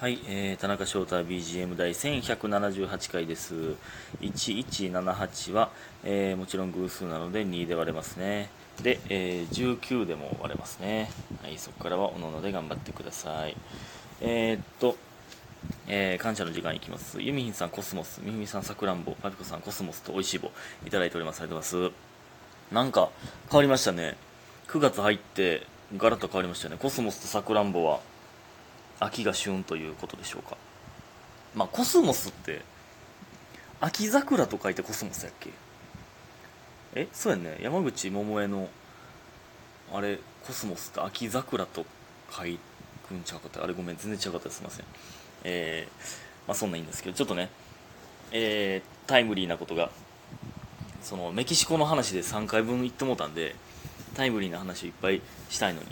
はい、えー、田中翔太 BGM 第1178回です。1178は、えーもちろん偶数なので2で割れますね。で、えー19でも割れますね。はい、そこからはおのので頑張ってください。えー、っと、えー感謝の時間いきます。ユミヒンさんコスモス、みふみさんさくらんぼ、パピコさんコスモスと美味しい棒いただいております。ありがとうございます。なんか変わりましたね。9月入ってガラッと変わりましたね。コスモスとさくらんぼは秋が旬ということでしょうか。まあコスモスって秋桜と書いてコスモスやっけ？えそうやね。山口百恵のあれコスモスって秋桜と書くんちゃうかったあれごめん全然違うかったすいません。えー、まあそんなんいいんですけどちょっとねえー、タイムリーなことがそのメキシコの話で3回分言ってもうたんでタイムリーな話をいっぱいしたいのに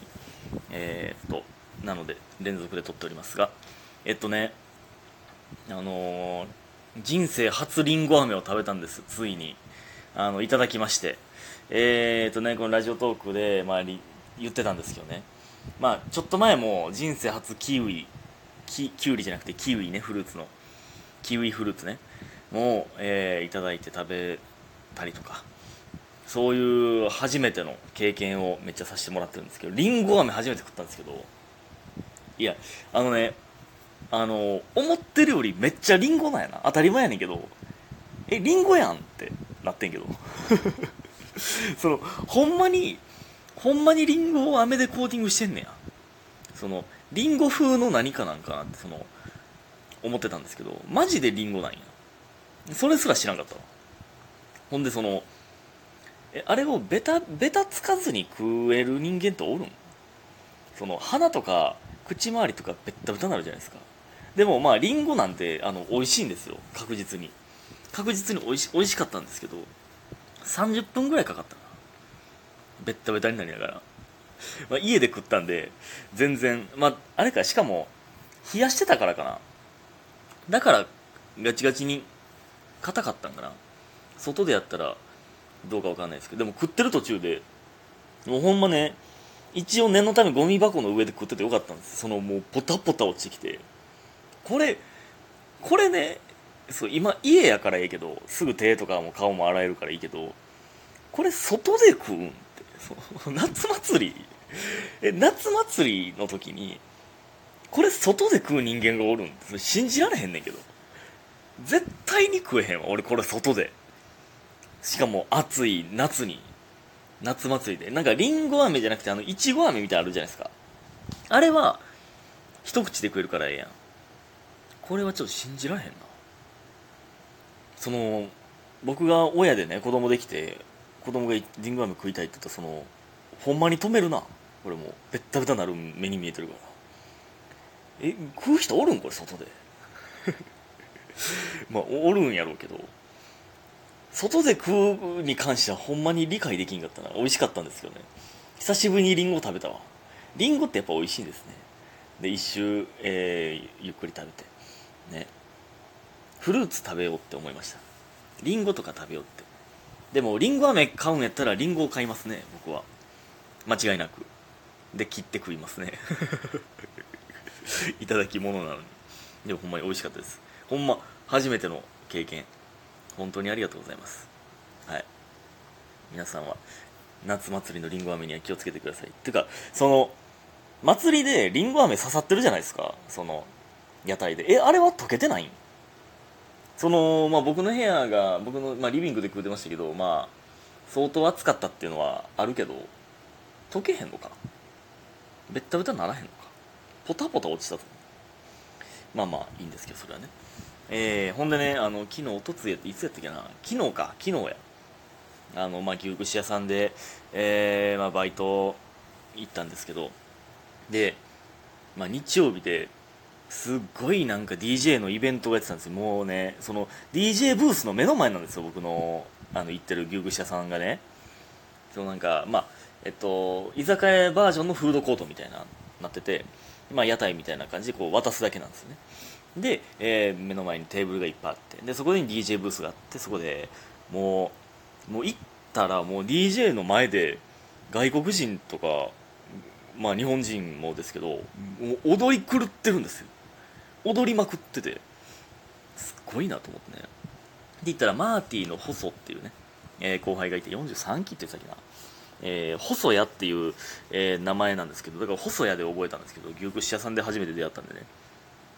えー、っとなので連続で撮っておりますがえっとねあのー人生初りんご飴を食べたんですついに。あのいただきまして。えー、っとねこのラジオトークで、まあ、言ってたんですけどね。まあちょっと前も人生初キウイキキュウリじゃなくてキウイねフルーツの。キウイフルーツね。もう、えーいただいて食べたりとか。そういう初めての経験をめっちゃさせてもらってるんですけどりんご飴初めて食ったんですけどいやあのねあの思ってるよりめっちゃりんごなんやな。当たり前やねんけど。えりんごやんってなってんけど。そのほんまにほんまにりんごを飴でコーティングしてんねや。そのりんご風の何かなんかなってその思ってたんですけど。マジでりんごなんや。それすら知らんかったわ。ほんでそのえあれをベタベタつかずに食える人間っておるん？その鼻とか口周りとかベッタベタになるじゃないですか。でもまあリンゴなんてあの美味しいんですよ。確実に。確実に美味し美味しかったんですけど30分ぐらいかかったな。ベッタベタになりながら、まあ、家で食ったんで全然まああれかしかも冷やしてたからかな。だからガチガチに硬かったんかな。外でやったらどうかわかんないですけどでも食ってる途中でもうほんまね一応念のためゴミ箱の上で食っててよかったんです。そのもうポタポタ落ちてきて。これこれねそう今家やからいいけどすぐ手とかも顔も洗えるからいいけどこれ外で食うんって。夏祭り。え夏祭りの時にこれ外で食う人間がおるんって信じられへんねんけど。絶対に食えへんわ俺これ外で。しかも暑い夏に。夏祭りで。なんかりんご飴じゃなくてあのいちご飴みたいなのあるじゃないですか。あれは一口で食えるからええやん。これはちょっと信じられへんな。その僕が親でね子供できて子供がりんご飴食いたいって言ったらそのほんまに止めるな。これもうベッタベタなる目に見えてるから。え食う人おるん？これ外で。まあおるんやろうけど外で食うに関してはほんまに理解できんかったな。美味しかったんですけどね。久しぶりにリンゴ食べたわ。リンゴってやっぱ美味しいんですね。で一周、えーゆっくり食べて。ね。フルーツ食べようって思いました。リンゴとか食べようって。でもリンゴ飴買うんやったらリンゴを買いますね僕は。間違いなく。で切って食いますね。いただき物なのに。でもほんまに美味しかったです。ほんま初めての経験。本当にありがとうございます。はい。皆さんは夏祭りのりんご飴には気をつけてください。っていうかその祭りでりんご飴刺さってるじゃないですか。その屋台で。えあれは溶けてないん？そのまあ僕の部屋が僕の、まあ、リビングで食うてましたけどまあ相当暑かったっていうのはあるけど溶けへんのかな？ベッタベタならへんのか？ポタポタ落ちたとまあまあいいんですけどそれはね。えー、ほんでねあの昨日おとつやっていつやったっけな？昨日か。昨日や。あのまあ牛串屋さんで、えーまあ、バイト行ったんですけど。で、まあ、日曜日ですっごいなんか DJ のイベントがやってたんですよ。もうねその DJ ブースの目の前なんですよ僕のあの行ってる牛串屋さんがね。そのなんかまあえっと居酒屋バージョンのフードコートみたいななっててまあ屋台みたいな感じでこう渡すだけなんですよね。で、えー目の前にテーブルがいっぱいあってでそこに DJ ブースがあってそこでもうもう行ったらもう DJ の前で外国人とかまあ日本人もですけどもう踊り狂ってるんですよ。踊りまくってて。すっごいなと思ってね。で言ったらマーティーの細っていうね、えー後輩がいて43期って言ってたっけなえー細谷っていう、えー名前なんですけどだから細谷で覚えたんですけど牛串屋さんで初めて出会ったんでね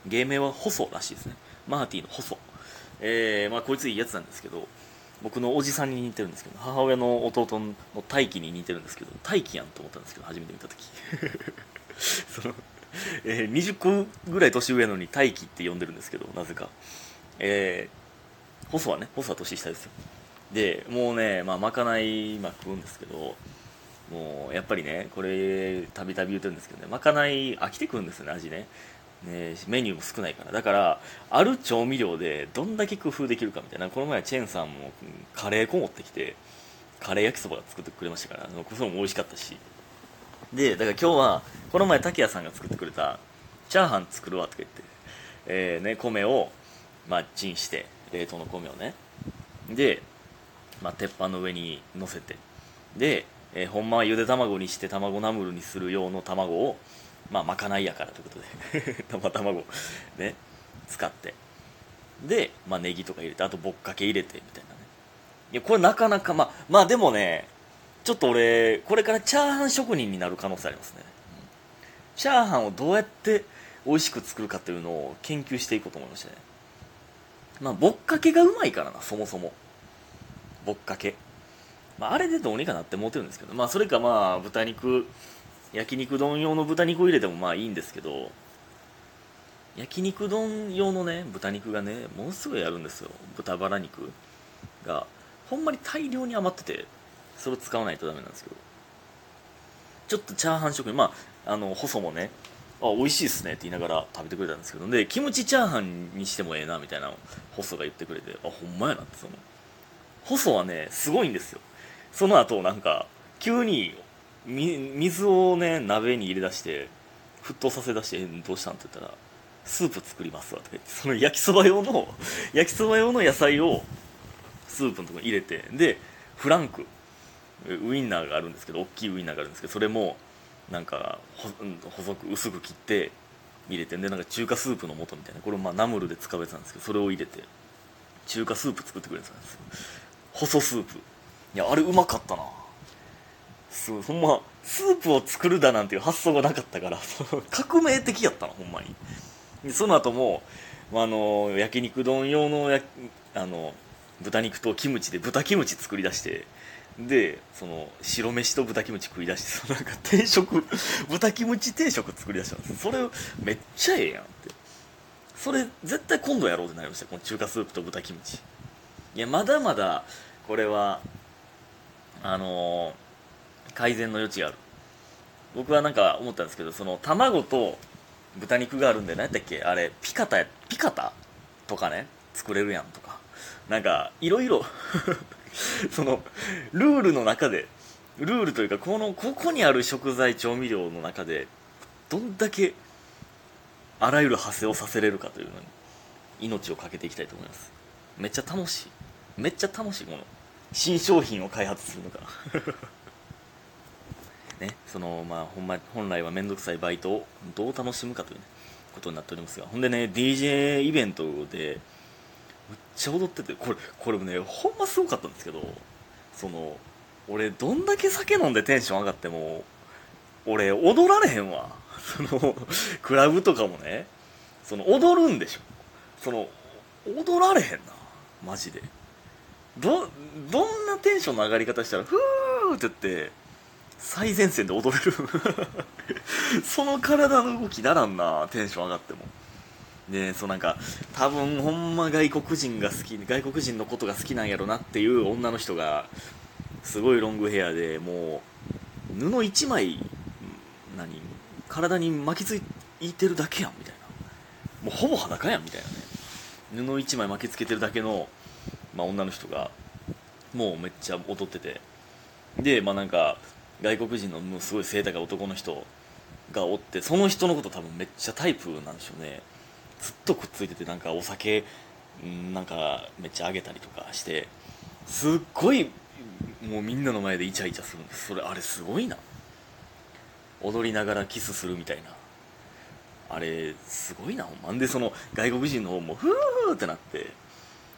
芸名は細らしいですね。マーティの細えーまあこいついいやつなんですけど僕のおじさんに似てるんですけど母親の弟の大輝に似てるんですけど大輝やんと思ったんですけど初めて見た時。その、えー20個ぐらい年上なのに大輝って呼んでるんですけどなぜか。えー、細はね細は年下ですよ。でもうねまあまかない今食うんですけどもうやっぱりねこれたびたび言ってるんですけどねまかない飽きてくるんですよね味ね。ねメニューも少ないから。だからある調味料でどんだけ工夫できるかみたいな。この前チェンさんもカレー粉持ってきてカレー焼きそばが作ってくれましたから。それも美味しかったし。でだから今日はこの前竹谷さんが作ってくれたチャーハン作るわとか言って、えーね、米を、まあ、チンして冷凍の米をね。で、まあ、鉄板の上に乗せて。で、えーほんまはゆで卵にして卵ナムルにする用の卵をまあまかないやからということで。生卵ね使って。で、まあ、ネギとか入れてあとぼっかけ入れてみたいなね。いやこれなかなかまあまあでもねちょっと俺これからチャーハン職人になる可能性ありますね、チャーハンをどうやって美味しく作るかっていうのを研究していこうと思いましたね。まあぼっかけがうまいからなそもそも。ぼっかけ。まあ、あれでどうにかなって思ってるんですけど、まあ、それかまあ豚肉焼肉丼用の豚肉を入れてもまあいいんですけど焼肉丼用のね豚肉がねものすごいあるんですよ。豚バラ肉が。ほんまに大量に余っててそれを使わないとダメなんですけど。ちょっとチャーハン職人まああの細もねあ美味しいっすねって言いながら食べてくれたんですけど。でキムチチャーハンにしてもええなみたいな細が言ってくれてあほんまやなってその。細はねすごいんですよ。その後なんか急に水をね鍋に入れ出して沸騰させ出して「どうしたん?」って言ったら「スープ作りますわ」って。その焼きそば用の焼きそば用の野菜をスープのとこに入れてでフランク。ウインナーがあるんですけど大きいウインナーがあるんですけどそれもなんか細く薄く切って入れてでなんか中華スープの素みたいなこれまあナムルで使うやつなんですけどそれを入れて中華スープ作ってくれるんですよ。細スープ。いやあれうまかったな。すごいほんまスープを作るだなんていう発想がなかったから 革命的やったなほんまに。その後もまああの焼肉丼用のやあの豚肉とキムチで豚キムチ作り出してでその白飯と豚キムチ食い出してその なんか定食豚キムチ定食作り出したんです。それめっちゃええやんって。それ絶対今度やろうってなりましたこの中華スープと豚キムチ。いやまだまだこれはあのー改善の余地がある。僕はなんか思ったんですけどその卵と豚肉があるんで何やったっけ？あれピカタピカタ？とかね作れるやんとか。なんかいろいろ そのルールの中でルールというかこのここにある食材調味料の中でどんだけあらゆる派生をさせれるかというのに命を懸けていきたいと思います。めっちゃ楽しい。めっちゃ楽しいこの。新商品を開発するのが ねそのまあほんま本来は面倒くさいバイトをどう楽しむかという、ね、ことになっておりますがほんでね DJ イベントでめっちゃ踊っててこれこれもねほんますごかったんですけどその俺どんだけ酒飲んでテンション上がっても俺踊られへんわ。そのクラブとかもねその踊るんでしょ。その踊られへんな。マジで。どどんなテンションの上がり方したらフーって言って最前線で踊れる。その体の動きならんな。テンション上がっても。でそうなんか多分ほんま外国人が好き外国人のことが好きなんやろなっていう女の人がすごいロングヘアでもう布一枚何体に巻きついてるだけやんみたいな。もうほぼ裸やんみたいなね。布一枚巻きつけてるだけの、まあ、女の人がもうめっちゃ踊ってて。でまあなんか外国人のもうすごい背高い男の人がおってその人のこと多分めっちゃタイプなんでしょうね。ずっとくっついててなんかお酒んなんかめっちゃあげたりとかしてすっごいもうみんなの前でイチャイチャするんです。それあれすごいな。踊りながらキスするみたいな。あれすごいな。ほんまんでその外国人の方もフーってなって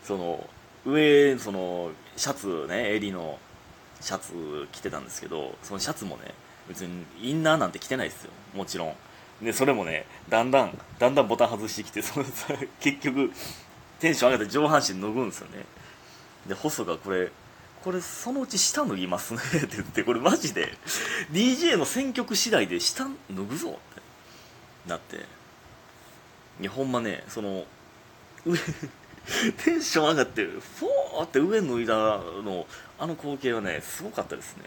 その上そのシャツね襟のシャツ着てたんですけどそのシャツもね別にインナーなんて着てないですよ。もちろん。でそれもねだんだんだんだんボタン外してきてその 結局テンション上がって上半身脱ぐんですよね。で細がこれこれそのうち下脱ぎますね って言ってこれマジで DJ の選曲次第で下脱ぐぞってなって。いやほんまねその上テンション上がってる。フォーって上脱いだのあの光景はねすごかったですね。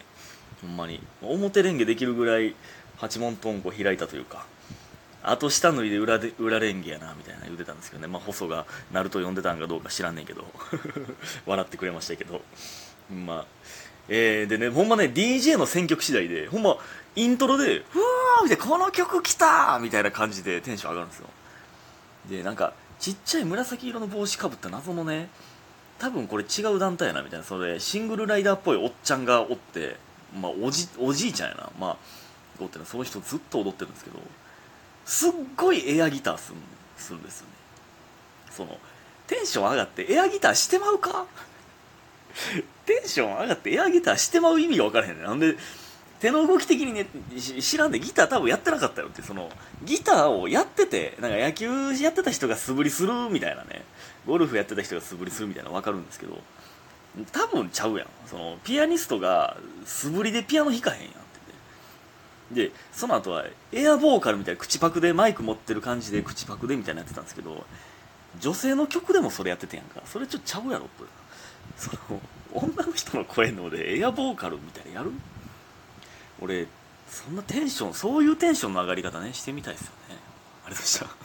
ほんまに。表レンゲできるぐらい八門トンコ開いたというか。あと下脱いで裏で裏レンゲやなみたいな言うてたんですけどね。まあ細がナルト読んでたんかどうか知らんねんけど。笑ってくれましたけど。まあえー、でねほんまね DJ の選曲次第でほんまイントロで「うわー!」みたいな「この曲来た!」みたいな感じでテンション上がるんですよ。でなんかちっちゃい紫色の帽子かぶった謎のね多分これ違う団体やなみたいなそれシングルライダーっぽいおっちゃんがおってまあおじおじいちゃんやな。まあおってその人ずっと踊ってるんですけどすっごいエアギターするするんですよね。そのテンション上がってエアギターしてまうか？テンション上がってエアギターしてまう意味が分からへんねなんで手の動き的にね知らんでギター多分やってなかったよってそのギターをやっててなんか野球やってた人が素振りするみたいなねゴルフやってた人が素振りするみたいなの分かるんですけど多分ちゃうやん。そのピアニストが素振りでピアノ弾かへんやんって。でその後はエアボーカルみたいな口パクでマイク持ってる感じで口パクでみたいなやってたんですけど女性の曲でもそれやっててやんか。それちょっとちゃうやろとその女の人の声のでエアボーカルみたいなやる？俺そんなテンションそういうテンションの上がり方ねしてみたいですよね。ありがとうございました。